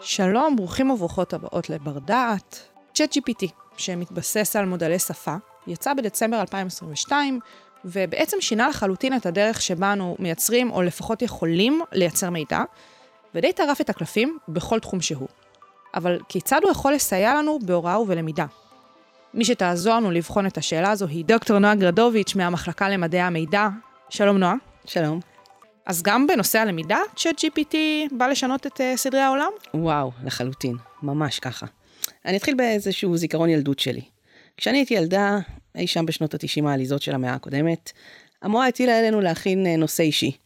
שלום, ברוכים וברוכות הבאות לבר דעת. ChatGPT, שמתבסס על מודלי שפה, יצא בדצמבר 2022, ובעצם שינה לחלוטין את הדרך שבה אנו מייצרים, או לפחות יכולים, לייצר מידע, ודי טרף את הקלפים בכל תחום שהוא. אבל כיצד הוא יכול לסייע לנו בהוראה ובלמידה? מי שתעזור לנו לבחון את השאלה הזו היא דוקטור נועה גרדוביץ' מהמחלקה למדעי המידע. שלום נועה. שלום. אז גם בנושא הלמידה, ChatGPT בא לשנות את uh, סדרי העולם? וואו, לחלוטין, ממש ככה. אני אתחיל באיזשהו זיכרון ילדות שלי. כשאני הייתי ילדה, אי שם בשנות ה-90 העליזות של המאה הקודמת, המורה הטילה עלינו להכין uh, נושא אישי.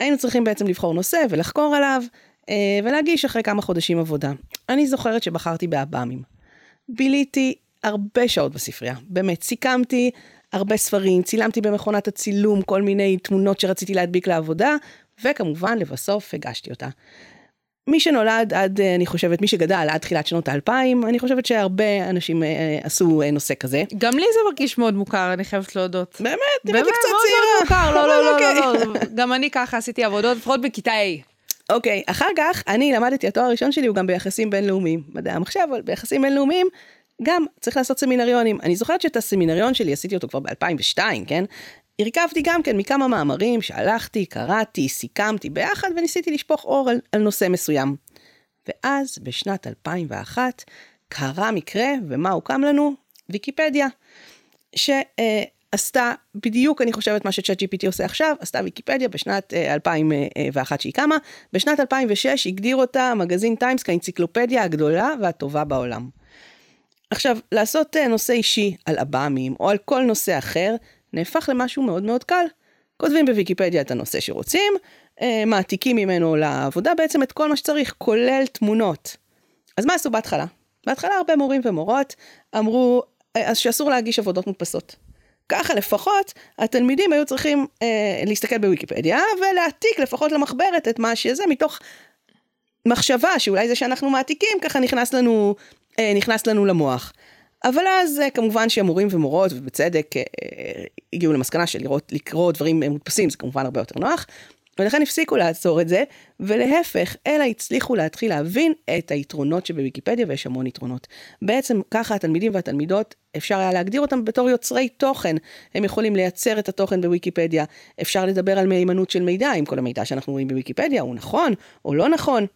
היינו צריכים בעצם לבחור נושא ולחקור עליו, uh, ולהגיש אחרי כמה חודשים עבודה. אני זוכרת שבחרתי באב"מים. ביליתי הרבה שעות בספרייה, באמת, סיכמתי הרבה ספרים, צילמתי במכונת הצילום כל מיני תמונות שרציתי להדביק לעבודה, וכמובן לבסוף הגשתי אותה. מי שנולד עד, אני חושבת, מי שגדל עד תחילת שנות האלפיים, אני חושבת שהרבה אנשים אה, עשו אה, נושא כזה. גם לי זה מרגיש מאוד מוכר, אני חייבת להודות. באמת? נראיתי קצת צעירה. באמת, מאוד מאוד מוכר, לא, לא, לא, אוקיי. לא, לא, גם אני ככה עשיתי עבודות, לפחות בכיתה A. אוקיי, אחר כך אני למדתי, התואר הראשון שלי הוא גם ביחסים בינלאומיים, מדעי המחשב, אבל ביחסים בינלאומיים גם צריך לעשות סמינריונים. אני זוכרת שאת הסמינריון שלי עשיתי אותו כבר ב-2002, כן? הרכבתי גם כן מכמה מאמרים שהלכתי, קראתי, סיכמתי ביחד וניסיתי לשפוך אור על, על נושא מסוים. ואז בשנת 2001 קרה מקרה, ומה הוקם לנו? ויקיפדיה. שעשתה בדיוק, אני חושבת, מה שצ'אט GPT עושה עכשיו, עשתה ויקיפדיה בשנת 2001 שהיא קמה. בשנת 2006 הגדיר אותה המגזין טיימס כאנציקלופדיה הגדולה והטובה בעולם. עכשיו, לעשות נושא אישי על עב"מים או על כל נושא אחר, נהפך למשהו מאוד מאוד קל. כותבים בוויקיפדיה את הנושא שרוצים, מעתיקים ממנו לעבודה בעצם את כל מה שצריך, כולל תמונות. אז מה עשו בהתחלה? בהתחלה הרבה מורים ומורות אמרו אז שאסור להגיש עבודות מודפסות. ככה לפחות התלמידים היו צריכים אה, להסתכל בוויקיפדיה ולהעתיק לפחות למחברת את מה שזה מתוך מחשבה שאולי זה שאנחנו מעתיקים ככה נכנס לנו נכנס לנו למוח. אבל אז כמובן שמורים ומורות, ובצדק, הגיעו למסקנה של לראות, לקרוא דברים מודפסים, זה כמובן הרבה יותר נוח, ולכן הפסיקו לעצור את זה, ולהפך, אלא הצליחו להתחיל להבין את היתרונות שבוויקיפדיה, ויש המון יתרונות. בעצם ככה התלמידים והתלמידות, אפשר היה להגדיר אותם בתור יוצרי תוכן. הם יכולים לייצר את התוכן בוויקיפדיה, אפשר לדבר על מהימנות של מידע, אם כל המידע שאנחנו רואים בוויקיפדיה הוא נכון או לא נכון.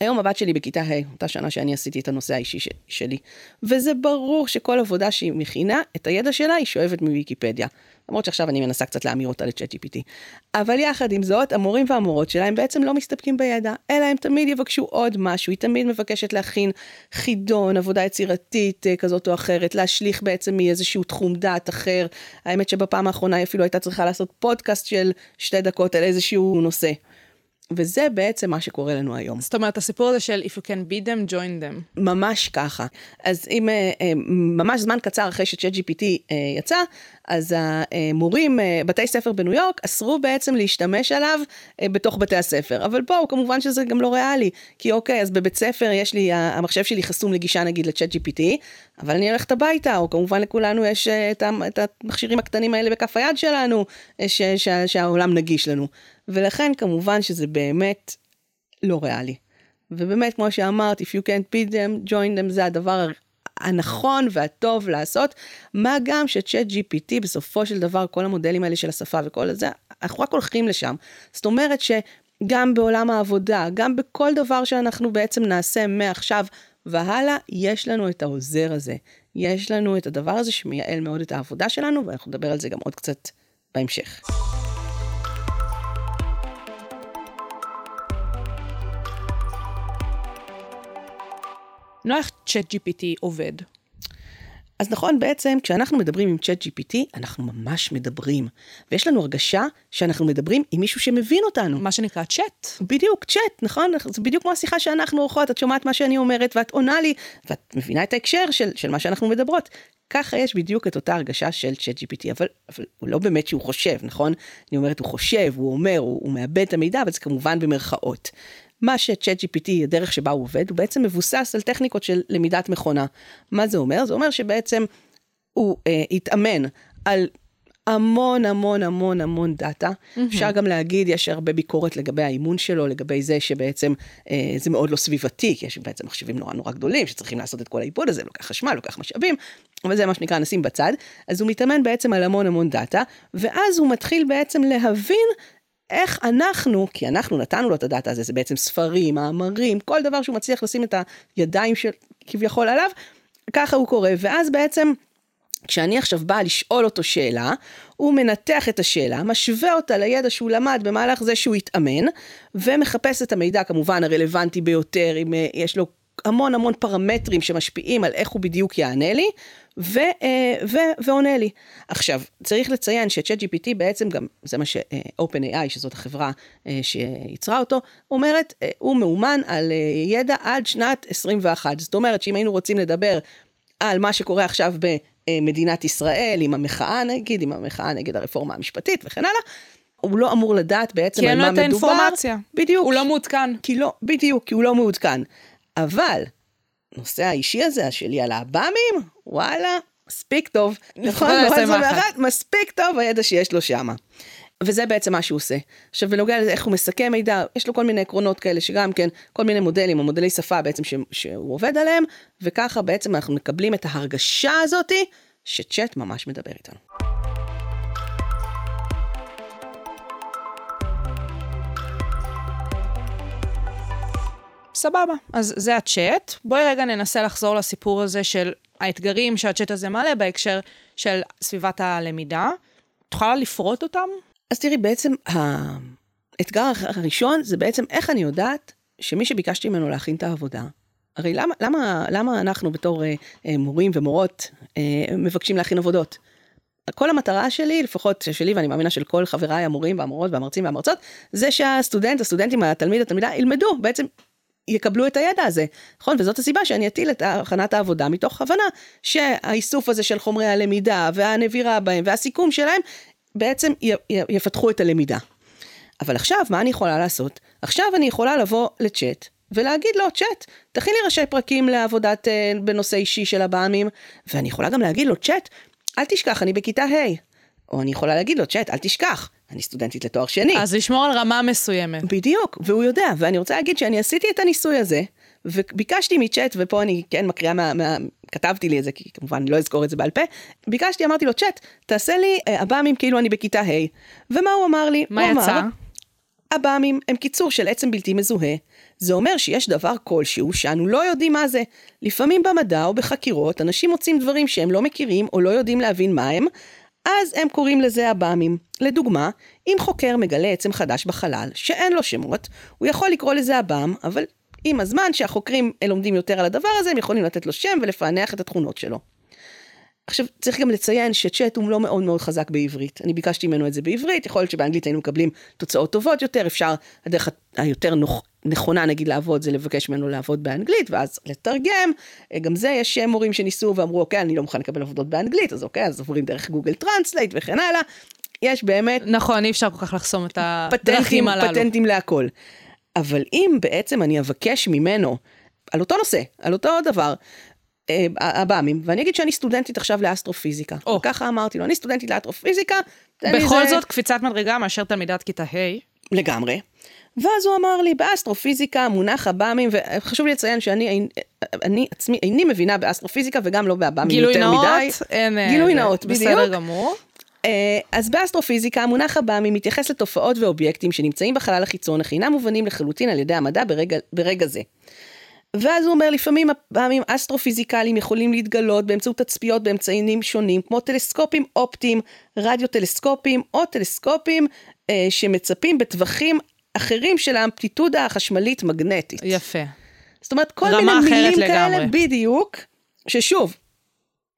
היום הבת שלי בכיתה ה', אותה שנה שאני עשיתי את הנושא האישי ש- שלי. וזה ברור שכל עבודה שהיא מכינה, את הידע שלה היא שואבת מוויקיפדיה. למרות שעכשיו אני מנסה קצת להמיר אותה לצ'אט GPT. אבל יחד עם זאת, המורים והמורות שלה הם בעצם לא מסתפקים בידע, אלא הם תמיד יבקשו עוד משהו, היא תמיד מבקשת להכין חידון, עבודה יצירתית כזאת או אחרת, להשליך בעצם מאיזשהו תחום דעת אחר. האמת שבפעם האחרונה היא אפילו הייתה צריכה לעשות פודקאסט של שתי דקות על איזשהו נושא. וזה בעצם מה שקורה לנו היום. זאת אומרת, הסיפור הזה של If you can beat them, join them. ממש ככה. אז אם ממש זמן קצר אחרי שצ'אט GPT יצא, אז המורים, בתי ספר בניו יורק, אסרו בעצם להשתמש עליו בתוך בתי הספר. אבל בואו, כמובן שזה גם לא ריאלי. כי אוקיי, אז בבית ספר יש לי, המחשב שלי חסום לגישה נגיד לצ'אט GPT, אבל אני הולכת הביתה, או כמובן לכולנו יש את המכשירים הקטנים האלה בכף היד שלנו, ש, ש, שהעולם נגיש לנו. ולכן כמובן שזה באמת לא ריאלי. ובאמת, כמו שאמרת, If you can't beat them, join them, זה הדבר הנכון והטוב לעשות, מה גם שצ'אט GPT בסופו של דבר, כל המודלים האלה של השפה וכל זה, אנחנו רק הולכים לשם. זאת אומרת שגם בעולם העבודה, גם בכל דבר שאנחנו בעצם נעשה מעכשיו והלאה, יש לנו את העוזר הזה. יש לנו את הדבר הזה שמייעל מאוד את העבודה שלנו, ואנחנו נדבר על זה גם עוד קצת בהמשך. לא איך צ'אט GPT עובד. אז נכון, בעצם כשאנחנו מדברים עם צ'אט GPT, אנחנו ממש מדברים. ויש לנו הרגשה שאנחנו מדברים עם מישהו שמבין אותנו. מה שנקרא צ'אט. בדיוק, צ'אט, נכון? זה בדיוק כמו השיחה שאנחנו עורכות, את שומעת מה שאני אומרת ואת עונה לי, ואת מבינה את ההקשר של, של מה שאנחנו מדברות. ככה יש בדיוק את אותה הרגשה של צ'אט GPT, אבל, אבל הוא לא באמת שהוא חושב, נכון? אני אומרת, הוא חושב, הוא אומר, הוא, הוא מאבד את המידע, אבל זה כמובן במרכאות. מה שצ'אט GPT, הדרך שבה הוא עובד, הוא בעצם מבוסס על טכניקות של למידת מכונה. מה זה אומר? זה אומר שבעצם הוא אה, התאמן על המון המון המון המון דאטה. Mm-hmm. אפשר גם להגיד, יש הרבה ביקורת לגבי האימון שלו, לגבי זה שבעצם אה, זה מאוד לא סביבתי, כי יש בעצם מחשבים נורא נורא גדולים שצריכים לעשות את כל העיבוד הזה, לוקח חשמל, לוקח משאבים, אבל זה מה שנקרא נשים בצד. אז הוא מתאמן בעצם על המון המון דאטה, ואז הוא מתחיל בעצם להבין איך אנחנו, כי אנחנו נתנו לו את הדאטה הזה, זה בעצם ספרים, מאמרים, כל דבר שהוא מצליח לשים את הידיים של כביכול עליו, ככה הוא קורא, ואז בעצם כשאני עכשיו באה לשאול אותו שאלה, הוא מנתח את השאלה, משווה אותה לידע שהוא למד במהלך זה שהוא התאמן, ומחפש את המידע כמובן הרלוונטי ביותר, אם אה, יש לו המון המון פרמטרים שמשפיעים על איך הוא בדיוק יענה לי, ו, אה, ו, ועונה לי. עכשיו, צריך לציין שצ'אט GPT בעצם גם, זה מה ש-OpenAI, שזאת החברה אה, שיצרה אותו, אומרת, הוא מאומן על ידע עד שנת 21. זאת אומרת שאם היינו רוצים לדבר על מה שקורה עכשיו במדינת ישראל, עם המחאה נגיד, עם המחאה נגד הרפורמה המשפטית וכן הלאה, הוא לא אמור לדעת בעצם על מה מדובר. כי אין לו את האינפורמציה. בדיוק. הוא לא מעודכן. כי לא, בדיוק, כי הוא לא מעודכן. אבל, נושא האישי הזה, שלי על העב"מים, וואלה, מספיק טוב. נכון, מספיק טוב הידע שיש לו שמה. וזה בעצם מה שהוא עושה. עכשיו בנוגע לזה איך הוא מסכם מידע, יש לו כל מיני עקרונות כאלה שגם כן, כל מיני מודלים, או מודלי שפה בעצם ש, שהוא עובד עליהם, וככה בעצם אנחנו מקבלים את ההרגשה הזאתי שצ'אט ממש מדבר איתנו. סבבה, אז זה הצ'אט. בואי רגע ננסה לחזור לסיפור הזה של האתגרים שהצ'אט הזה מעלה בהקשר של סביבת הלמידה. את יכולה לפרוט אותם? אז תראי, בעצם האתגר הראשון זה בעצם איך אני יודעת שמי שביקשתי ממנו להכין את העבודה, הרי למה, למה, למה אנחנו בתור אה, אה, מורים ומורות אה, מבקשים להכין עבודות? כל המטרה שלי, לפחות שלי ואני מאמינה של כל חבריי המורים והמורות והמרצים והמרצות, זה שהסטודנט, הסטודנטים, התלמיד, התלמידה ילמדו, בעצם יקבלו את הידע הזה, נכון? וזאת הסיבה שאני אטיל את הכנת העבודה מתוך הבנה שהאיסוף הזה של חומרי הלמידה והנבירה בהם והסיכום שלהם בעצם יפתחו את הלמידה. אבל עכשיו, מה אני יכולה לעשות? עכשיו אני יכולה לבוא לצ'אט ולהגיד לו, צ'אט, תכין לי ראשי פרקים לעבודת אה, בנושא אישי של הבאמים, ואני יכולה גם להגיד לו, צ'אט, אל תשכח, אני בכיתה ה'. או אני יכולה להגיד לו, צ'אט, אל תשכח, אני סטודנטית לתואר שני. אז לשמור על רמה מסוימת. בדיוק, והוא יודע, ואני רוצה להגיד שאני עשיתי את הניסוי הזה, וביקשתי מצ'אט, ופה אני כן מקריאה מה, מה... כתבתי לי את זה, כי כמובן לא אזכור את זה בעל פה, ביקשתי, אמרתי לו, צ'אט, תעשה לי אב"מים אה, כאילו אני בכיתה ה', ומה הוא אמר לי? מה יצא? אמר, אב"מים הם קיצור של עצם בלתי מזוהה. זה אומר שיש דבר כלשהו שאנו לא יודעים מה זה. לפעמים במדע או בחקירות, אנשים מוצאים דברים שהם לא מכירים או לא יודעים להבין מה הם, אז הם קוראים לזה אב"מים. לדוגמה, אם חוקר מגלה עצם חדש בחלל, שאין לו שמות, הוא יכול לקרוא לזה אב"ם, אבל עם הזמן שהחוקרים לומדים יותר על הדבר הזה, הם יכולים לתת לו שם ולפענח את התכונות שלו. עכשיו, צריך גם לציין שצ'אט הוא לא מאוד מאוד חזק בעברית. אני ביקשתי ממנו את זה בעברית, יכול להיות שבאנגלית היינו מקבלים תוצאות טובות יותר, אפשר, הדרך היותר נוח, נכונה נגיד לעבוד זה לבקש ממנו לעבוד באנגלית, ואז לתרגם. גם זה, יש מורים שניסו ואמרו, אוקיי, אני לא מוכן לקבל עבודות באנגלית, אז אוקיי, אז עוברים דרך Google Translate וכן הלאה. יש באמת... נכון, אי אפשר כל כך לחסום את הדרכים הללו. פטנטים להכל. אבל אם בעצם אני אבקש ממנו, על אותו נושא, על אותו דבר, הבאמים, ואני אגיד שאני סטודנטית עכשיו לאסטרופיזיקה. Oh. ככה אמרתי לו, אני סטודנטית לאסטרופיזיקה. בכל זה... זאת קפיצת מדרגה מאשר תלמידת כיתה ה'. לגמרי. ואז הוא אמר לי, באסטרופיזיקה מונח הבאמים, וחשוב לי לציין שאני אני עצמי איני מבינה באסטרופיזיקה וגם לא באב"מים יותר נאות, מדי. גילוי נאות, אין... גילוי נאות, בדיוק. בסדר גמור. אה, אז באסטרופיזיקה המונח הבאמי מתייחס לתופעות ואובייקטים שנמצאים בחלל החיצון אך אינם מובנים לחלוטין על ידי המדע ברגע, ברגע זה. ואז הוא אומר לפעמים הפעמים אסטרופיזיקליים יכולים להתגלות באמצעות תצפיות באמצעים שונים כמו טלסקופים אופטיים, רדיו טלסקופים או טלסקופים אה, שמצפים בטווחים אחרים של האמפליטודה החשמלית מגנטית. יפה. זאת אומרת כל מיני מילים כאלה לגמרי. בדיוק, ששוב,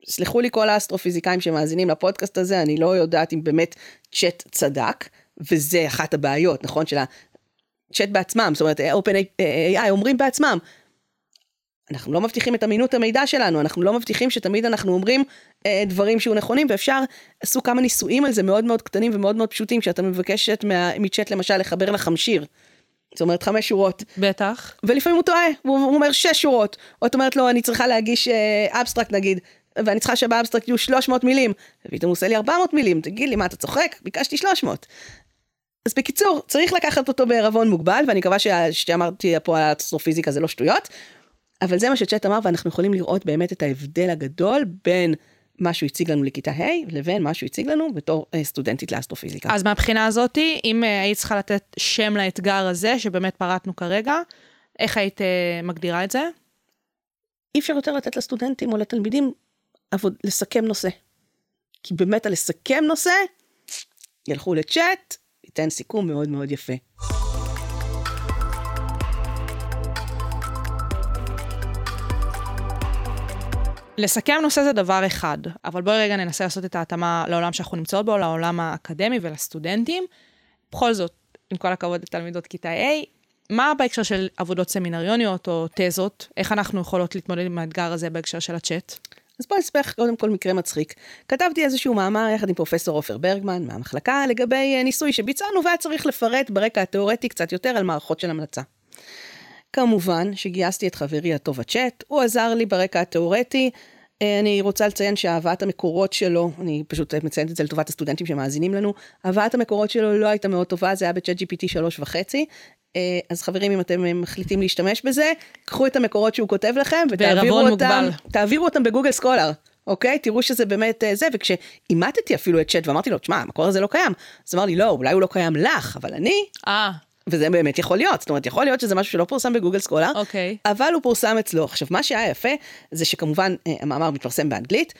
סלחו לי כל האסטרופיזיקאים שמאזינים לפודקאסט הזה, אני לא יודעת אם באמת צ'אט צדק, וזה אחת הבעיות, נכון? של הצ'אט בעצמם, זאת אומרת, OpenAI אומרים בעצמם, אנחנו לא מבטיחים את אמינות המידע שלנו, אנחנו לא מבטיחים שתמיד אנחנו אומרים אה, דברים שהוא נכונים, ואפשר, עשו כמה ניסויים על זה מאוד מאוד קטנים ומאוד מאוד פשוטים, שאתה מבקשת מצ'אט למשל לחבר לך מכשיר. זאת אומרת חמש שורות. בטח. ולפעמים הוא טועה, הוא אומר שש שורות. או את אומרת לו, אני צריכה להגיש אבסטרקט אה, נגיד, ואני צריכה שבאבסטרקט יהיו 300 מילים, ופתאום הוא עושה לי 400 מילים, תגיד לי, מה, אתה צוחק? ביקשתי 300. אז בקיצור, צריך לקחת אותו בערבון מוגבל, ואני מקווה שאמרתי פה על האסטרופיזיקה זה לא שטויות, אבל זה מה שצ'אט אמר, ואנחנו יכולים לראות באמת את ההבדל הגדול בין מה שהוא הציג לנו לכיתה ה' לבין מה שהוא הציג לנו בתור אה, סטודנטית לאסטרופיזיקה. אז מהבחינה הזאתי, אם אה, היית צריכה לתת שם לאתגר הזה, שבאמת פרטנו כרגע, איך היית אה, מגדירה את זה? אי אפשר יותר לתת לסטודנטים או לתלמידים עבוד, לסכם נושא. כי באמת על לסכם נושא, ילכו לצ'אט, ייתן סיכום מאוד מאוד יפה. לסכם נושא זה דבר אחד, אבל בואי רגע ננסה לעשות את ההתאמה לעולם שאנחנו נמצאות בו, לעולם האקדמי ולסטודנטים. בכל זאת, עם כל הכבוד לתלמידות כיתה A, מה בהקשר של עבודות סמינריוניות או תזות, איך אנחנו יכולות להתמודד עם האתגר הזה בהקשר של הצ'אט? אז בואי נספר קודם כל מקרה מצחיק. כתבתי איזשהו מאמר יחד עם פרופסור עופר ברגמן מהמחלקה לגבי אה, ניסוי שביצענו והיה צריך לפרט ברקע התיאורטי קצת יותר על מערכות של המלצה. כמובן שגייסתי את חברי הטוב הצ'אט, הוא עזר לי ברקע התיאורטי. אה, אני רוצה לציין שהבאת המקורות שלו, אני פשוט מציינת את זה לטובת הסטודנטים שמאזינים לנו, הבאת המקורות שלו לא הייתה מאוד טובה, זה היה בצ'אט GPT שלוש וחצי. אה, אז חברים, אם אתם מחליטים להשתמש בזה, קחו את המקורות שהוא כותב לכם ותעבירו אותם, תעבירו אותם בגוגל סקולר. אוקיי? תראו שזה באמת אה, זה, וכשאימתתי אפילו את צ'אט ואמרתי לו, תשמע, המקור הזה לא קיים, אז אמר לי, לא, אולי הוא לא קיים לך, אבל אני... אה. וזה באמת יכול להיות, זאת אומרת, יכול להיות שזה משהו שלא פורסם בגוגל סקולר, אוקיי. אבל הוא פורסם אצלו. עכשיו, מה שהיה יפה, זה שכמובן אה, המאמר מתפרסם באנגלית,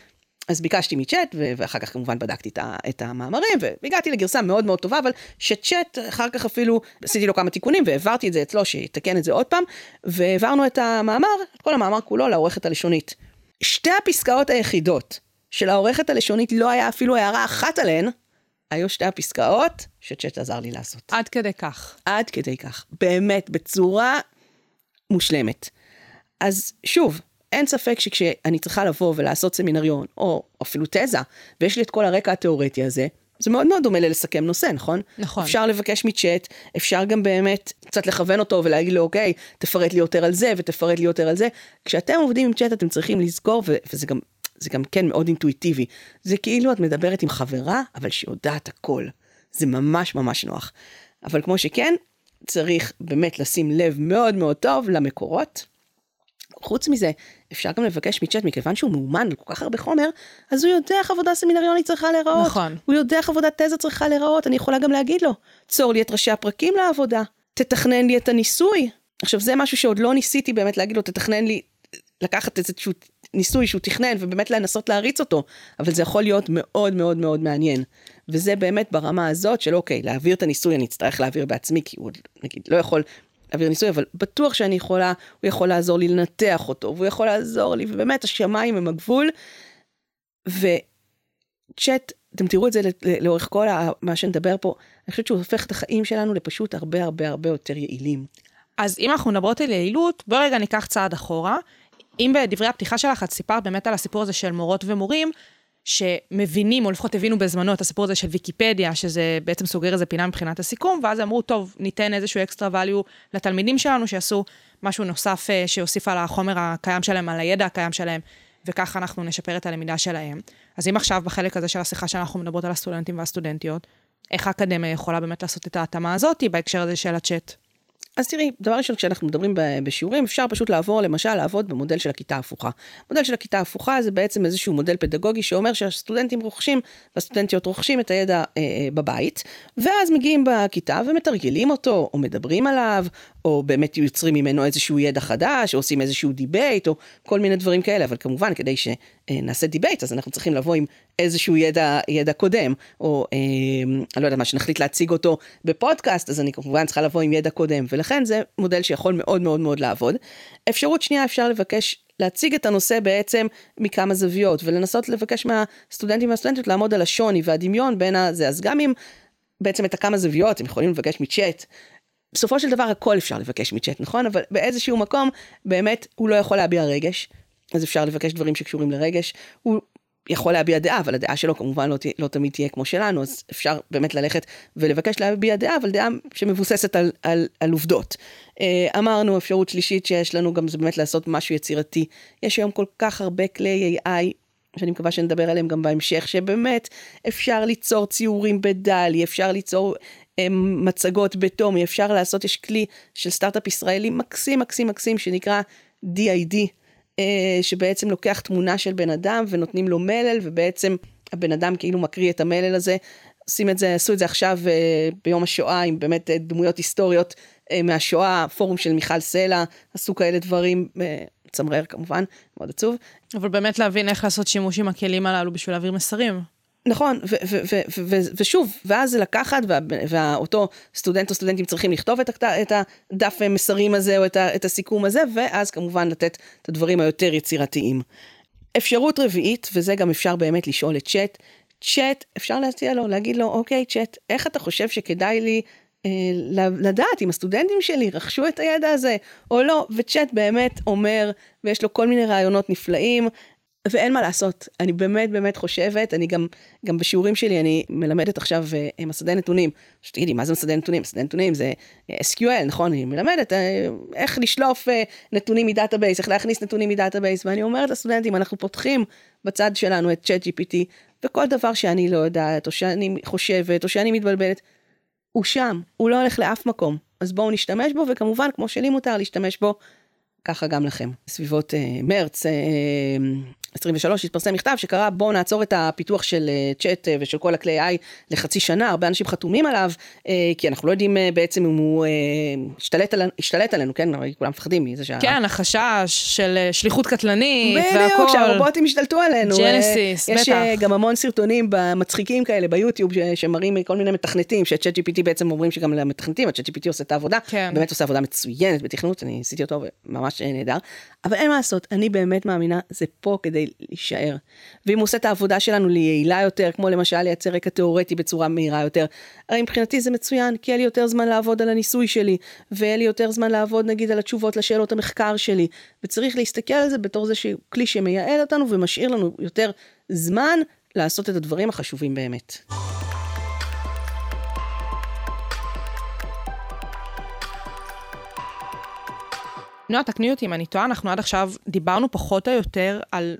אז ביקשתי מצ'אט, ואחר כך כמובן בדקתי את המאמרים, והגעתי לגרסה מאוד מאוד טובה, אבל שצ'אט, אחר כך אפילו עשיתי לו כמה תיקונים, והעברתי את זה אצלו, שיתקן את זה עוד פעם, והעברנו את המאמר, את כל המאמר כולו לעורכת הלשונית. שתי הפסקאות היחידות של העורכת הלשונית לא היה אפילו הערה אחת עליהן, היו שתי הפסקאות שצ'אט עזר לי לעשות. עד כדי כך. עד כדי כך, באמת, בצורה מושלמת. אז שוב, אין ספק שכשאני צריכה לבוא ולעשות סמינריון, או אפילו תזה, ויש לי את כל הרקע התיאורטי הזה, זה מאוד מאוד דומה ללסכם נושא, נכון? נכון. אפשר לבקש מצ'אט, אפשר גם באמת קצת לכוון אותו ולהגיד לו, אוקיי, תפרט לי יותר על זה ותפרט לי יותר על זה. כשאתם עובדים עם צ'אט אתם צריכים לזכור, וזה גם, זה גם כן מאוד אינטואיטיבי. זה כאילו את מדברת עם חברה, אבל שיודעת הכל. זה ממש ממש נוח. אבל כמו שכן, צריך באמת לשים לב מאוד מאוד טוב למקורות. חוץ מזה, אפשר גם לבקש מצ'אט, מכיוון שהוא מאומן על כל כך הרבה חומר, אז הוא יודע איך עבודה סמינריונית צריכה להיראות. נכון. הוא יודע איך עבודת תזה צריכה להיראות, אני יכולה גם להגיד לו, צור לי את ראשי הפרקים לעבודה, תתכנן לי את הניסוי. עכשיו, זה משהו שעוד לא ניסיתי באמת להגיד לו, תתכנן לי, לקחת איזשהו ניסוי שהוא תכנן ובאמת לנסות להריץ אותו, אבל זה יכול להיות מאוד מאוד מאוד מעניין. וזה באמת ברמה הזאת של אוקיי, להעביר את הניסוי אני אצטרך להעביר בעצמי, כי הוא נגיד, לא יכול להעביר ניסוי, אבל בטוח שאני יכולה, הוא יכול לעזור לי לנתח אותו, והוא יכול לעזור לי, ובאמת השמיים הם הגבול. וצ'אט, אתם תראו את זה לאורך כל מה שנדבר פה, אני חושבת שהוא הופך את החיים שלנו לפשוט הרבה הרבה הרבה יותר יעילים. אז אם אנחנו מדברות על יעילות, בואו רגע ניקח צעד אחורה. אם בדברי הפתיחה שלך את סיפרת באמת על הסיפור הזה של מורות ומורים, שמבינים, או לפחות הבינו בזמנו את הסיפור הזה של ויקיפדיה, שזה בעצם סוגר איזה פינה מבחינת הסיכום, ואז אמרו, טוב, ניתן איזשהו אקסטרה value לתלמידים שלנו, שיעשו משהו נוסף אה, שיוסיף על החומר הקיים שלהם, על הידע הקיים שלהם, וככה אנחנו נשפר את הלמידה שלהם. אז אם עכשיו בחלק הזה של השיחה שאנחנו מדברות על הסטודנטים והסטודנטיות, איך האקדמיה יכולה באמת לעשות את ההתאמה הזאת בהקשר הזה של הצ'אט? אז תראי, דבר ראשון, כשאנחנו מדברים בשיעורים, אפשר פשוט לעבור, למשל, לעבוד במודל של הכיתה ההפוכה. מודל של הכיתה ההפוכה זה בעצם איזשהו מודל פדגוגי שאומר שהסטודנטים רוכשים, והסטודנטיות רוכשים את הידע אה, אה, בבית, ואז מגיעים בכיתה ומתרגלים אותו, או מדברים עליו, או באמת יוצרים ממנו איזשהו ידע חדש, או עושים איזשהו debate, או כל מיני דברים כאלה, אבל כמובן, כדי שנעשה debate, אז אנחנו צריכים לבוא עם איזשהו ידע, ידע קודם, או אה, אני לא יודעת מה, שנחליט להציג אותו בפודקאסט, אז אני כמובן צריכה לבוא עם ידע קודם, ולכן זה מודל שיכול מאוד מאוד מאוד לעבוד. אפשרות שנייה, אפשר לבקש להציג את הנושא בעצם מכמה זוויות, ולנסות לבקש מהסטודנטים והסטודנטיות לעמוד על השוני והדמיון בין הזה, אז גם אם בעצם את הכמה זוויות, הם יכולים לבקש מצ'אט, בסופו של דבר הכל אפשר לבקש מצ'אט, נכון? אבל באיזשהו מקום באמת הוא לא יכול להביע רגש, אז אפשר לבקש דברים שקשורים לרגש. הוא יכול להביע דעה, אבל הדעה שלו כמובן לא, תה, לא תמיד תהיה כמו שלנו, אז אפשר באמת ללכת ולבקש להביע דעה, אבל דעה שמבוססת על, על, על עובדות. אה, אמרנו, אפשרות שלישית שיש לנו גם זה באמת לעשות משהו יצירתי. יש היום כל כך הרבה כלי AI שאני מקווה שנדבר עליהם גם בהמשך, שבאמת אפשר ליצור ציורים בדלי, אפשר ליצור הם, מצגות בתומי, אפשר לעשות, יש כלי של סטארט-אפ ישראלי מקסים מקסים מקסים שנקרא DID, אה, שבעצם לוקח תמונה של בן אדם ונותנים לו מלל, ובעצם הבן אדם כאילו מקריא את המלל הזה. עושים את זה, עשו את זה עכשיו אה, ביום השואה עם באמת אה, דמויות היסטוריות אה, מהשואה, פורום של מיכל סלע, עשו כאלה דברים, אה, מצמרר כמובן, מאוד עצוב. אבל באמת להבין איך לעשות שימוש עם הכלים הללו בשביל להעביר מסרים. נכון, ושוב, ואז זה לקחת, ואותו סטודנט או סטודנטים צריכים לכתוב את, את הדף מסרים הזה או את, את הסיכום הזה, ואז כמובן לתת את הדברים היותר יצירתיים. אפשרות רביעית, וזה גם אפשר באמת לשאול את צ'אט, צ'אט, אפשר להציע לו, להגיד לו, אוקיי, צ'אט, איך אתה חושב שכדאי לי אה, לדעת אם הסטודנטים שלי רכשו את הידע הזה או לא, וצ'אט באמת אומר, ויש לו כל מיני רעיונות נפלאים, ואין מה לעשות, אני באמת באמת חושבת, אני גם, גם בשיעורים שלי, אני מלמדת עכשיו uh, מסדי נתונים. עכשיו תגידי, מה זה מסדי נתונים? מסדי נתונים זה uh, SQL, נכון? אני מלמדת uh, איך לשלוף uh, נתונים מ-database, איך להכניס נתונים מ-database, ואני אומרת לסטודנטים, אנחנו פותחים בצד שלנו את ChatGPT, וכל דבר שאני לא יודעת, או שאני חושבת, או שאני מתבלבלת, הוא שם, הוא לא הולך לאף מקום. אז בואו נשתמש בו, וכמובן, כמו שלי מותר להשתמש בו, ככה גם לכם. סביבות uh, מרץ, uh, 23 התפרסם מכתב שקרא בואו נעצור את הפיתוח של צ'אט uh, uh, ושל כל הכלי AI לחצי שנה, הרבה אנשים חתומים עליו, uh, כי אנחנו לא יודעים uh, בעצם אם הוא uh, השתלט, על, השתלט עלינו, כן? הרי כולם מפחדים מזה שה... כן, החשש של uh, שליחות קטלנית והכל. בדיוק, שהרובוטים השתלטו עלינו. ג'נסיס, uh, בטח. יש uh, גם המון סרטונים מצחיקים כאלה ביוטיוב ש- שמראים כל מיני מתכנתים, שצ'אט GPT בעצם אומרים שגם למתכנתים, הצ'אט GPT עושה את העבודה, כן. באמת עושה עבודה מצוינת בתכנות, אני עשיתי אותו ממש נהדר, אבל אין מה לעשות, אני באמת מאמינה, זה פה כדי להישאר. ואם הוא עושה את העבודה שלנו ליעילה יותר, כמו למשל לייצר רקע תיאורטי בצורה מהירה יותר, הרי מבחינתי זה מצוין, כי יהיה לי יותר זמן לעבוד על הניסוי שלי, ויהיה לי יותר זמן לעבוד נגיד על התשובות לשאלות המחקר שלי, וצריך להסתכל על זה בתור זה כלי שמייעל אותנו ומשאיר לנו יותר זמן לעשות את הדברים החשובים באמת. נועה, תקני אותי אם אני טועה, אנחנו עד עכשיו דיברנו פחות או יותר על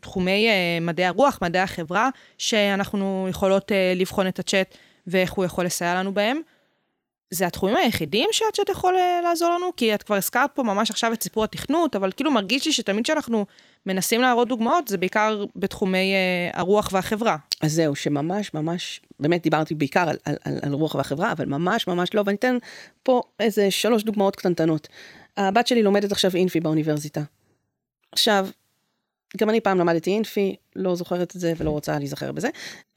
תחומי uh, מדעי הרוח, מדעי החברה, שאנחנו יכולות uh, לבחון את הצ'אט ואיך הוא יכול לסייע לנו בהם. זה התחומים היחידים שהצ'אט יכול uh, לעזור לנו? כי את כבר הזכרת פה ממש עכשיו את סיפור התכנות, אבל כאילו מרגיש לי שתמיד כשאנחנו מנסים להראות דוגמאות, זה בעיקר בתחומי uh, הרוח והחברה. אז זהו, שממש ממש, באמת דיברתי בעיקר על, על, על, על רוח והחברה, אבל ממש ממש לא, ואני אתן פה איזה שלוש דוגמאות קטנטנות. הבת שלי לומדת עכשיו אינפי באוניברסיטה. עכשיו, גם אני פעם למדתי אינפי, לא זוכרת את זה ולא רוצה להיזכר בזה,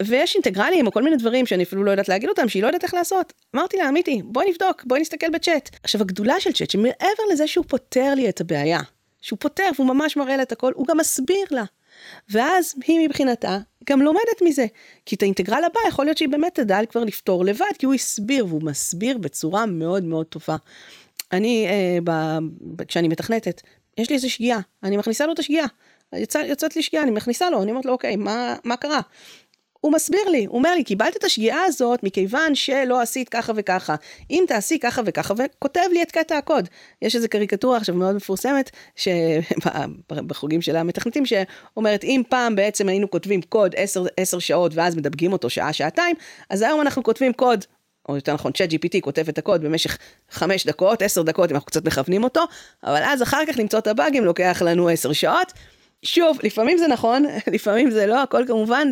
ויש אינטגרלים או כל מיני דברים שאני אפילו לא יודעת להגיד אותם, שהיא לא יודעת איך לעשות. אמרתי לה, אמיתי, בואי נבדוק, בואי נסתכל בצ'אט. עכשיו, הגדולה של צ'אט, שמעבר לזה שהוא פותר לי את הבעיה, שהוא פותר והוא ממש מראה לה את הכל, הוא גם מסביר לה. ואז היא מבחינתה גם לומדת מזה. כי את האינטגרל הבא יכול להיות שהיא באמת תדע כבר לפתור לבד, כי הוא הסביר, והוא מסביר בצורה מאוד מאוד טובה. אני, אה, ב, ב, כשאני מתכנתת, יש לי איזו שגיאה, אני מכניסה לו את השגיאה. יצא, יוצאת לי שגיאה, אני מכניסה לו, אני אומרת לו, אוקיי, מה, מה קרה? הוא מסביר לי, הוא אומר לי, קיבלת את השגיאה הזאת מכיוון שלא עשית ככה וככה. אם תעשי ככה וככה, וכותב לי את קטע הקוד. יש איזו קריקטורה עכשיו מאוד מפורסמת, בחוגים של המתכנתים, שאומרת, אם פעם בעצם היינו כותבים קוד 10, 10 שעות ואז מדבגים אותו שעה, שעתיים, אז היום אנחנו כותבים קוד או יותר נכון, צ'אט GPT כותב את הקוד במשך חמש דקות, עשר דקות, אם אנחנו קצת מכוונים אותו, אבל אז אחר כך למצוא את הבאגים לוקח לנו עשר שעות. שוב, לפעמים זה נכון, לפעמים זה לא, הכל כמובן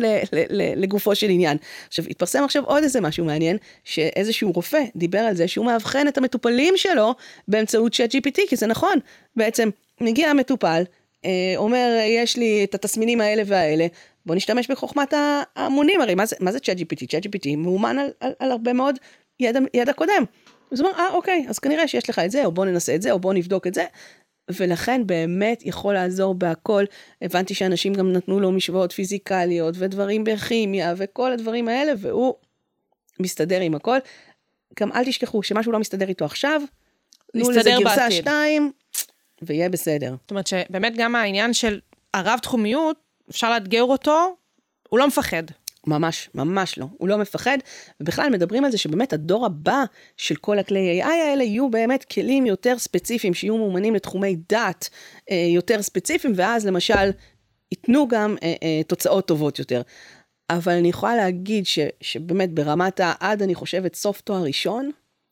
לגופו של עניין. עכשיו, התפרסם עכשיו עוד איזה משהו מעניין, שאיזשהו רופא דיבר על זה שהוא מאבחן את המטופלים שלו באמצעות צ'אט GPT, כי זה נכון, בעצם מגיע המטופל, אומר, יש לי את התסמינים האלה והאלה, בוא נשתמש בחוכמת ההמונים, הרי מה זה, מה זה צ'אט GPT? צ'אט GPT מאומן על, על, על הרבה מאוד ידע, ידע קודם. אז הוא אומר, אה, אוקיי, אז כנראה שיש לך את זה, או בוא ננסה את זה, או בוא נבדוק את זה. ולכן באמת יכול לעזור בהכל. הבנתי שאנשים גם נתנו לו משוואות פיזיקליות, ודברים בכימיה, וכל הדברים האלה, והוא מסתדר עם הכל. גם אל תשכחו שמשהו לא מסתדר איתו עכשיו, תנו לזה גרסה שתיים, ויהיה בסדר. זאת אומרת שבאמת גם העניין של הרב-תחומיות, אפשר לאתגר אותו, הוא לא מפחד. ממש, ממש לא. הוא לא מפחד, ובכלל מדברים על זה שבאמת הדור הבא של כל הכלי AI האלה יהיו באמת כלים יותר ספציפיים, שיהיו מאומנים לתחומי דת אה, יותר ספציפיים, ואז למשל, ייתנו גם אה, אה, תוצאות טובות יותר. אבל אני יכולה להגיד ש, שבאמת ברמת העד, אני חושבת, סוף תואר ראשון,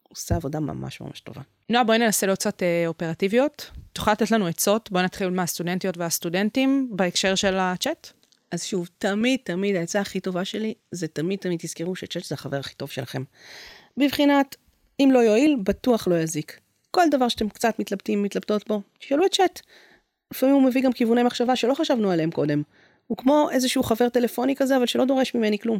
עושה עבודה ממש ממש טובה. נועה, בואי ננסה להיות קצת אה, אופרטיביות. תוכל לתת לנו עצות? בואי נתחיל מהסטודנטיות והסטודנטים בהקשר של הצ'אט. אז שוב, תמיד, תמיד, העצה הכי טובה שלי, זה תמיד, תמיד תזכרו שצ'אט זה החבר הכי טוב שלכם. בבחינת, אם לא יועיל, בטוח לא יזיק. כל דבר שאתם קצת מתלבטים, מתלבטות בו, תשאלו את צ'אט. לפעמים הוא מביא גם כיווני מחשבה שלא חשבנו עליהם קודם. הוא כמו איזשהו חבר טלפוני כזה, אבל שלא דורש ממני כלום.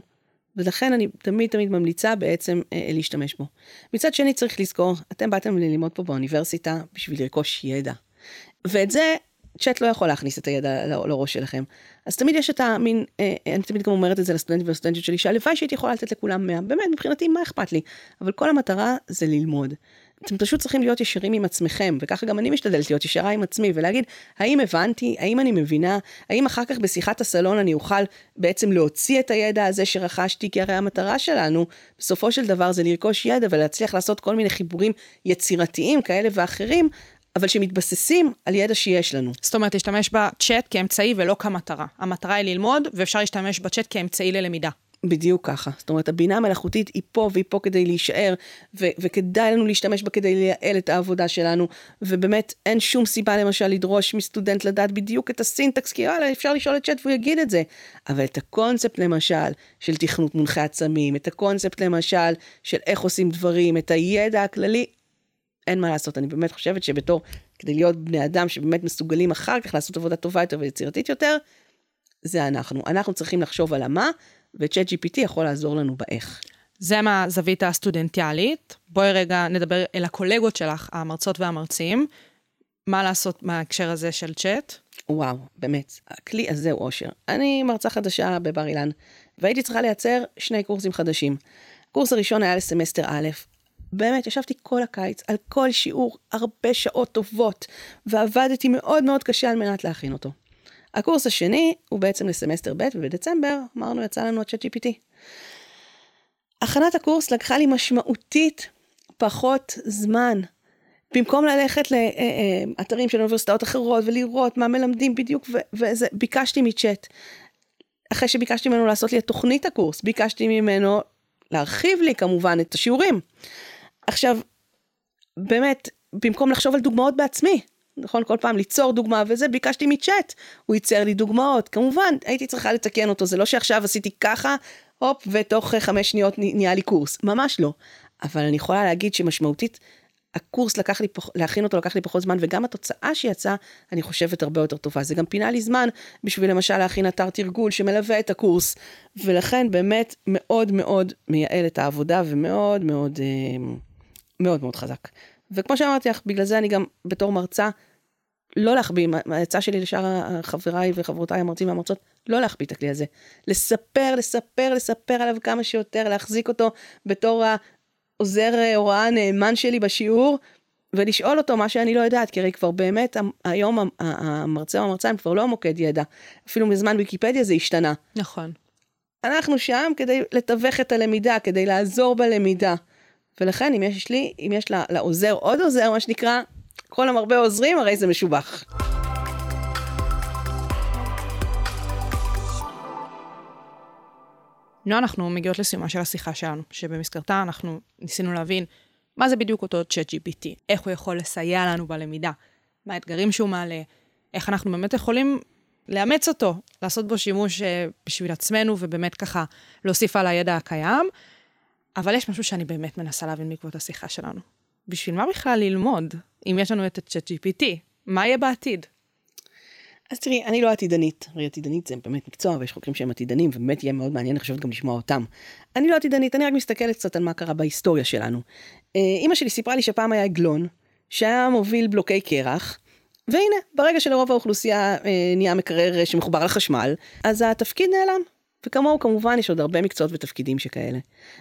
ולכן אני תמיד תמיד ממליצה בעצם אה, להשתמש בו. מצד שני צריך לזכור, אתם באתם ללמוד פה באוניברסיטה בשביל לרכוש ידע. ואת זה צ'אט לא יכול להכניס את הידע לראש שלכם. אז תמיד יש את המין, אה, אני תמיד גם אומרת את זה לסטודנטים ולסטודנטיות שלי, שהלוואי שהייתי יכולה לתת לכולם 100, באמת, מבחינתי, מה אכפת לי? אבל כל המטרה זה ללמוד. אתם פשוט צריכים להיות ישרים עם עצמכם, וככה גם אני משתדלת להיות ישרה עם עצמי, ולהגיד, האם הבנתי, האם אני מבינה, האם אחר כך בשיחת הסלון אני אוכל בעצם להוציא את הידע הזה שרכשתי, כי הרי המטרה שלנו, בסופו של דבר זה לרכוש ידע ולהצליח לעשות כל מיני חיבורים יצירתיים כאלה ואחרים, אבל שמתבססים על ידע שיש לנו. זאת אומרת, להשתמש בצ'אט כאמצעי ולא כמטרה. המטרה היא ללמוד, ואפשר להשתמש בצ'אט כאמצעי ללמידה. בדיוק ככה. זאת אומרת, הבינה המלאכותית היא פה והיא פה כדי להישאר, ו- וכדאי לנו להשתמש בה כדי לייעל את העבודה שלנו, ובאמת אין שום סיבה למשל לדרוש מסטודנט לדעת בדיוק את הסינטקס, כי יאללה, אפשר לשאול את צ'אט והוא יגיד את זה. אבל את הקונספט למשל של תכנות מונחי עצמים, את הקונספט למשל של איך עושים דברים, את הידע הכללי, אין מה לעשות. אני באמת חושבת שבתור, כדי להיות בני אדם שבאמת מסוגלים אחר כך לעשות עבודה טובה יותר ויצירתית יותר, זה אנחנו. אנחנו צריכים לחשוב על המה, וצ'אט GPT יכול לעזור לנו באיך. זה מהזווית הסטודנטיאלית. בואי רגע נדבר אל הקולגות שלך, המרצות והמרצים. מה לעשות מההקשר הזה של צ'אט? וואו, באמת, הכלי הזה הוא אושר. אני מרצה חדשה בבר אילן, והייתי צריכה לייצר שני קורסים חדשים. הקורס הראשון היה לסמסטר א', באמת, ישבתי כל הקיץ על כל שיעור הרבה שעות טובות, ועבדתי מאוד מאוד קשה על מנת להכין אותו. הקורס השני הוא בעצם לסמסטר ב', ובדצמבר אמרנו יצא לנו הצ'אט GPT. הכנת הקורס לקחה לי משמעותית פחות זמן. במקום ללכת לאתרים של אוניברסיטאות אחרות ולראות מה מלמדים בדיוק, וזה, ביקשתי מצ'אט. אחרי שביקשתי ממנו לעשות לי את תוכנית הקורס, ביקשתי ממנו להרחיב לי כמובן את השיעורים. עכשיו, באמת, במקום לחשוב על דוגמאות בעצמי, נכון? כל פעם ליצור דוגמה וזה, ביקשתי מצ'אט, הוא ייצר לי דוגמאות. כמובן, הייתי צריכה לתקן אותו, זה לא שעכשיו עשיתי ככה, הופ, ותוך חמש שניות נהיה לי קורס. ממש לא. אבל אני יכולה להגיד שמשמעותית, הקורס לקח לי, פח, להכין אותו לקח לי פחות זמן, וגם התוצאה שיצאה, אני חושבת הרבה יותר טובה. זה גם פינה לי זמן בשביל למשל להכין אתר תרגול שמלווה את הקורס, ולכן באמת מאוד מאוד מייעל את העבודה, ומאוד מאוד, אה, מאוד מאוד חזק. וכמו שאמרתי לך, בגלל זה אני גם בתור מרצה, לא להחביא, העצה שלי לשאר חבריי וחברותיי המרצים והמרצות, לא להחביא את הכלי הזה. לספר, לספר, לספר עליו כמה שיותר, להחזיק אותו בתור העוזר הוראה הנאמן שלי בשיעור, ולשאול אותו מה שאני לא יודעת, כי הרי כבר באמת היום המרצה או המרצה הם כבר לא מוקד ידע. אפילו מזמן ויקיפדיה זה השתנה. נכון. אנחנו שם כדי לתווך את הלמידה, כדי לעזור בלמידה. ולכן אם יש לי, אם יש לעוזר עוד עוזר, מה שנקרא, כל המרבה עוזרים, הרי זה משובח. נועה, אנחנו מגיעות לסיומה של השיחה שלנו, שבמסגרתה אנחנו ניסינו להבין מה זה בדיוק אותו צ'אט GPT, איך הוא יכול לסייע לנו בלמידה, מה האתגרים שהוא מעלה, איך אנחנו באמת יכולים לאמץ אותו, לעשות בו שימוש אה, בשביל עצמנו ובאמת ככה להוסיף על הידע הקיים. אבל יש משהו שאני באמת מנסה להבין בעקבות השיחה שלנו. בשביל מה בכלל ללמוד, אם יש לנו את ה-chat GPT? מה יהיה בעתיד? אז תראי, אני לא עתידנית. הרי עתידנית זה באמת מקצוע, ויש חוקרים שהם עתידנים, ובאמת יהיה מאוד מעניין, חושבת גם לשמוע אותם. אני לא עתידנית, אני רק מסתכלת קצת על מה קרה בהיסטוריה שלנו. אימא שלי סיפרה לי שפעם היה עגלון, שהיה מוביל בלוקי קרח, והנה, ברגע שלרוב האוכלוסייה אה, נהיה מקרר שמחובר לחשמל, אז התפקיד נעלם. וכמוהו כמובן יש עוד הרבה מקצועות ותפקידים שכאלה.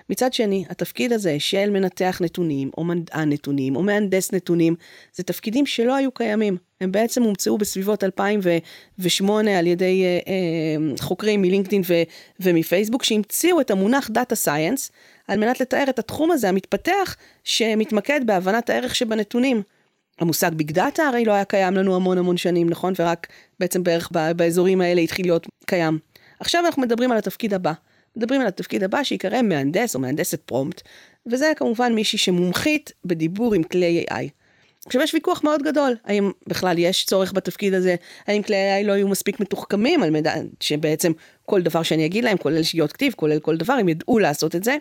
מצד שני, התפקיד הזה של מנתח נתונים, או מדען נתונים, או מהנדס נתונים, זה תפקידים שלא היו קיימים. הם בעצם הומצאו בסביבות 2008 על ידי אה, אה, חוקרים מלינקדאין ו- ומפייסבוק, שהמציאו את המונח Data Science, על מנת לתאר את התחום הזה המתפתח, שמתמקד בהבנת הערך שבנתונים. המושג big data הרי לא היה קיים לנו המון המון שנים, נכון? ורק בעצם בערך באזורים האלה התחיל להיות קיים. עכשיו אנחנו מדברים על התפקיד הבא. מדברים על התפקיד הבא שיקרא מהנדס או מהנדסת prompt, וזה כמובן מישהי שמומחית בדיבור עם כלי AI. עכשיו יש ויכוח מאוד גדול, האם בכלל יש צורך בתפקיד הזה, האם כלי AI לא יהיו מספיק מתוחכמים על מדי שבעצם כל דבר שאני אגיד להם, כולל שגיאות כתיב, כולל כל דבר, הם ידעו לעשות את זה.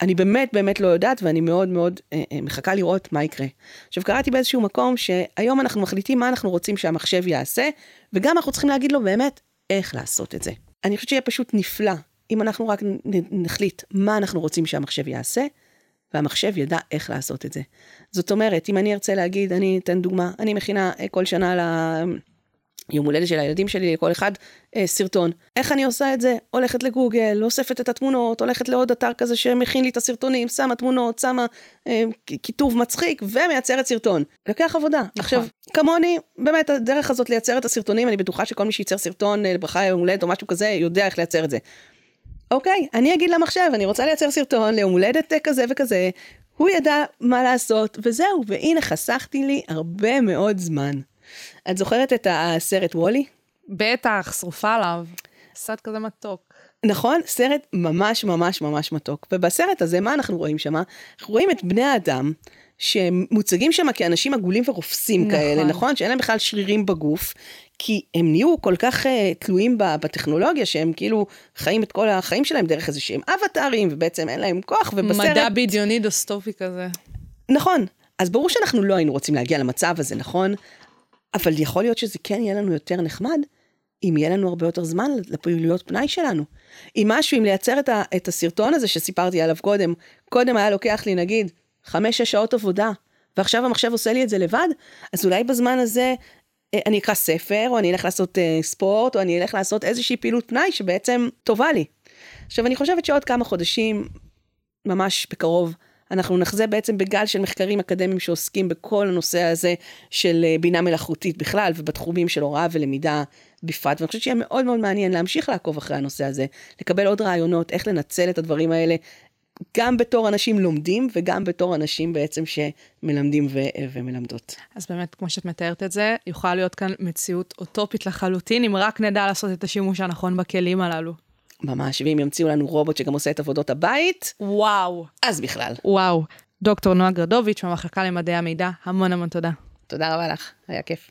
אני באמת באמת לא יודעת ואני מאוד מאוד אה, אה, מחכה לראות מה יקרה. עכשיו קראתי באיזשהו מקום שהיום אנחנו מחליטים מה אנחנו רוצים שהמחשב יעשה, וגם אנחנו צריכים להגיד לו באמת איך לעשות את זה. אני חושבת שיהיה פשוט נפלא אם אנחנו רק נחליט מה אנחנו רוצים שהמחשב יעשה, והמחשב ידע איך לעשות את זה. זאת אומרת, אם אני ארצה להגיד, אני אתן דוגמה, אני מכינה אה, כל שנה ליום הולדת של הילדים שלי, לכל אחד אה, סרטון. איך אני עושה את זה? הולכת לגוגל, אוספת את התמונות, הולכת לעוד אתר כזה שמכין לי את הסרטונים, שמה תמונות, שמה אה, כיתוב מצחיק, ומייצרת סרטון. לוקח עבודה. נכון. עכשיו, כמוני, באמת, הדרך הזאת לייצר את הסרטונים, אני בטוחה שכל מי שייצר סרטון אה, לברכה יום הולדת או משהו כזה, יודע איך לייצר את זה. אוקיי, אני אגיד למחשב, אני רוצה לייצר סרטון ליום הולדת כזה וכזה, הוא ידע מה לעשות, וזהו, והנה חסכתי לי הרבה מאוד זמן. את זוכרת את הסרט וולי? בטח, שרופה עליו. סרט כזה מתוק. נכון? סרט ממש ממש ממש מתוק. ובסרט הזה, מה אנחנו רואים שם? אנחנו רואים את בני האדם, שמוצגים שם כאנשים עגולים ורופסים נכון. כאלה, נכון? שאין להם בכלל שרירים בגוף, כי הם נהיו כל כך uh, תלויים בטכנולוגיה, שהם כאילו חיים את כל החיים שלהם דרך איזה שהם אבטארים, ובעצם אין להם כוח, ובסרט... מדע בדיוני דוסטופי כזה. נכון. אז ברור שאנחנו לא היינו רוצים להגיע למצב הזה, נכון? אבל יכול להיות שזה כן יהיה לנו יותר נחמד, אם יהיה לנו הרבה יותר זמן לפעילויות פנאי שלנו. אם משהו, אם לייצר את, ה, את הסרטון הזה שסיפרתי עליו קודם, קודם היה לוקח לי נגיד חמש-שש שעות עבודה, ועכשיו המחשב עושה לי את זה לבד, אז אולי בזמן הזה אה, אני אקרא ספר, או אני אלך לעשות uh, ספורט, או אני אלך לעשות איזושהי פעילות פנאי שבעצם טובה לי. עכשיו, אני חושבת שעוד כמה חודשים, ממש בקרוב, אנחנו נחזה בעצם בגל של מחקרים אקדמיים שעוסקים בכל הנושא הזה של אה, בינה מלאכותית בכלל, ובתחומים של הוראה ולמידה בפרט, ואני חושבת שיהיה מאוד מאוד מעניין להמשיך לעקוב אחרי הנושא הזה, לקבל עוד רעיונות, איך לנצל את הדברים האלה, גם בתור אנשים לומדים וגם בתור אנשים בעצם שמלמדים ו- ומלמדות. אז באמת, כמו שאת מתארת את זה, יוכל להיות כאן מציאות אוטופית לחלוטין, אם רק נדע לעשות את השימוש הנכון בכלים הללו. ממש, ואם ימציאו לנו רובוט שגם עושה את עבודות הבית, וואו. אז בכלל. וואו. דוקטור נועה גרדוביץ' מהמחלקה למדעי המידע, המון המון תודה. תודה רבה לך, היה כיף.